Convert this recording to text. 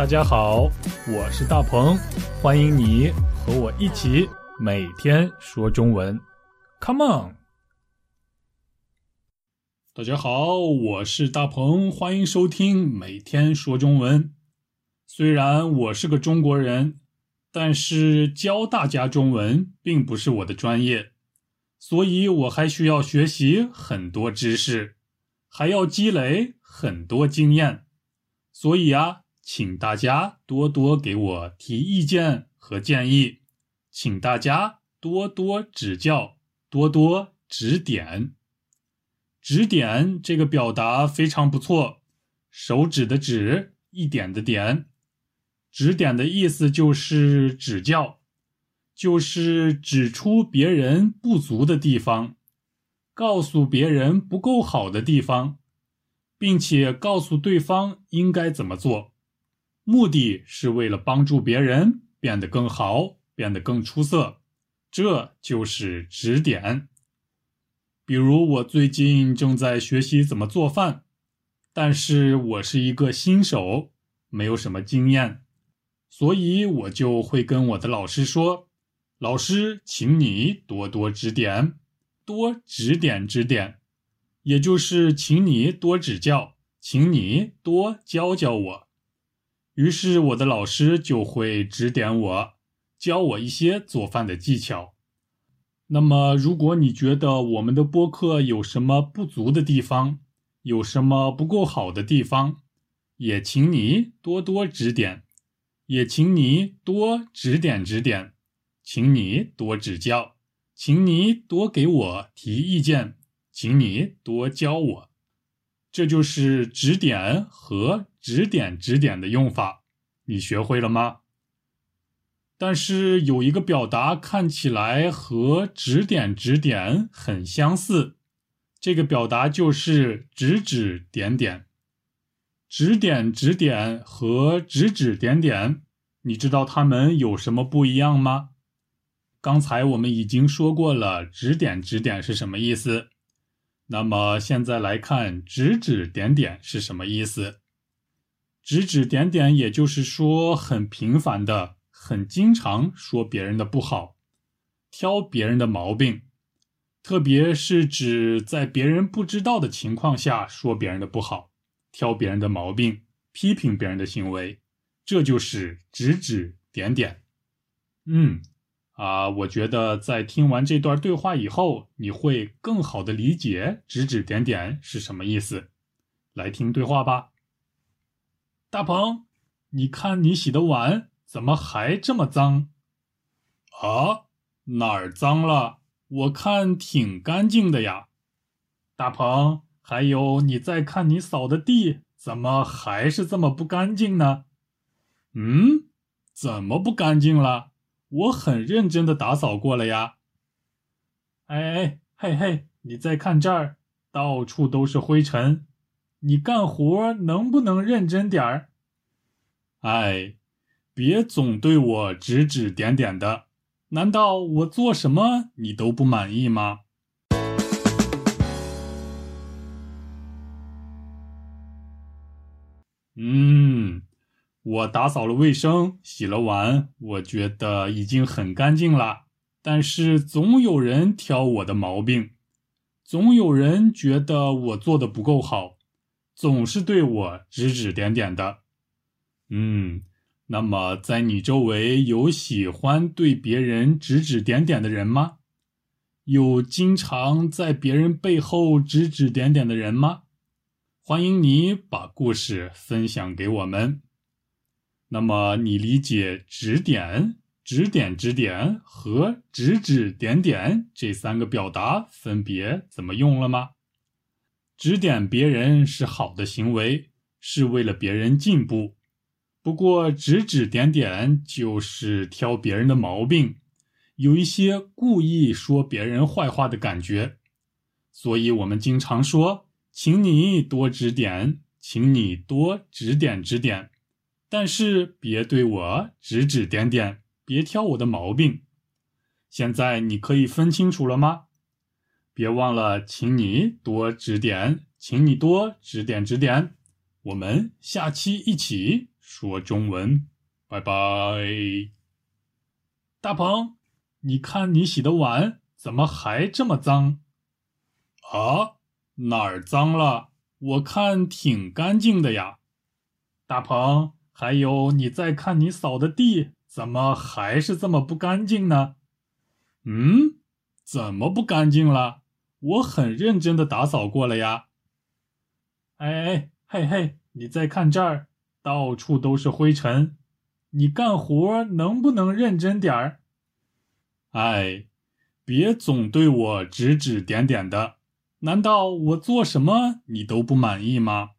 大家好，我是大鹏，欢迎你和我一起每天说中文，Come on！大家好，我是大鹏，欢迎收听每天说中文。虽然我是个中国人，但是教大家中文并不是我的专业，所以我还需要学习很多知识，还要积累很多经验。所以啊。请大家多多给我提意见和建议，请大家多多指教，多多指点。指点这个表达非常不错，手指的指，一点的点。指点的意思就是指教，就是指出别人不足的地方，告诉别人不够好的地方，并且告诉对方应该怎么做。目的是为了帮助别人变得更好，变得更出色，这就是指点。比如我最近正在学习怎么做饭，但是我是一个新手，没有什么经验，所以我就会跟我的老师说：“老师，请你多多指点，多指点指点，也就是请你多指教，请你多教教我。”于是我的老师就会指点我，教我一些做饭的技巧。那么，如果你觉得我们的播客有什么不足的地方，有什么不够好的地方，也请你多多指点，也请你多指点指点，请你多指教，请你多给我提意见，请你多教我。这就是指点和指点指点的用法，你学会了吗？但是有一个表达看起来和指点指点很相似，这个表达就是指指点点。指点指点和指指点点，你知道它们有什么不一样吗？刚才我们已经说过了，指点指点是什么意思。那么现在来看，指指点点是什么意思？指指点点，也就是说很频繁的、很经常说别人的不好，挑别人的毛病，特别是指在别人不知道的情况下说别人的不好，挑别人的毛病，批评别人的行为，这就是指指点点。嗯。啊，我觉得在听完这段对话以后，你会更好的理解指指点点是什么意思。来听对话吧。大鹏，你看你洗的碗怎么还这么脏？啊，哪儿脏了？我看挺干净的呀。大鹏，还有你再看你扫的地，怎么还是这么不干净呢？嗯，怎么不干净了？我很认真的打扫过了呀。哎哎嘿嘿，你再看这儿，到处都是灰尘，你干活能不能认真点儿？哎，别总对我指指点点的，难道我做什么你都不满意吗？我打扫了卫生，洗了碗，我觉得已经很干净了。但是总有人挑我的毛病，总有人觉得我做的不够好，总是对我指指点点的。嗯，那么在你周围有喜欢对别人指指点点的人吗？有经常在别人背后指指点点的人吗？欢迎你把故事分享给我们。那么你理解“指点”“指点”“指点”和“指指点点”这三个表达分别怎么用了吗？指点别人是好的行为，是为了别人进步。不过，指指点点就是挑别人的毛病，有一些故意说别人坏话的感觉。所以我们经常说：“请你多指点，请你多指点指点。”但是别对我指指点点，别挑我的毛病。现在你可以分清楚了吗？别忘了，请你多指点，请你多指点指点。我们下期一起说中文，拜拜。大鹏，你看你洗的碗怎么还这么脏？啊，哪儿脏了？我看挺干净的呀。大鹏，还有你再看你扫的地，怎么还是这么不干净呢？嗯，怎么不干净了？我很认真的打扫过了呀。哎哎嘿嘿，你再看这儿，到处都是灰尘。你干活能不能认真点儿？哎，别总对我指指点点的。难道我做什么你都不满意吗？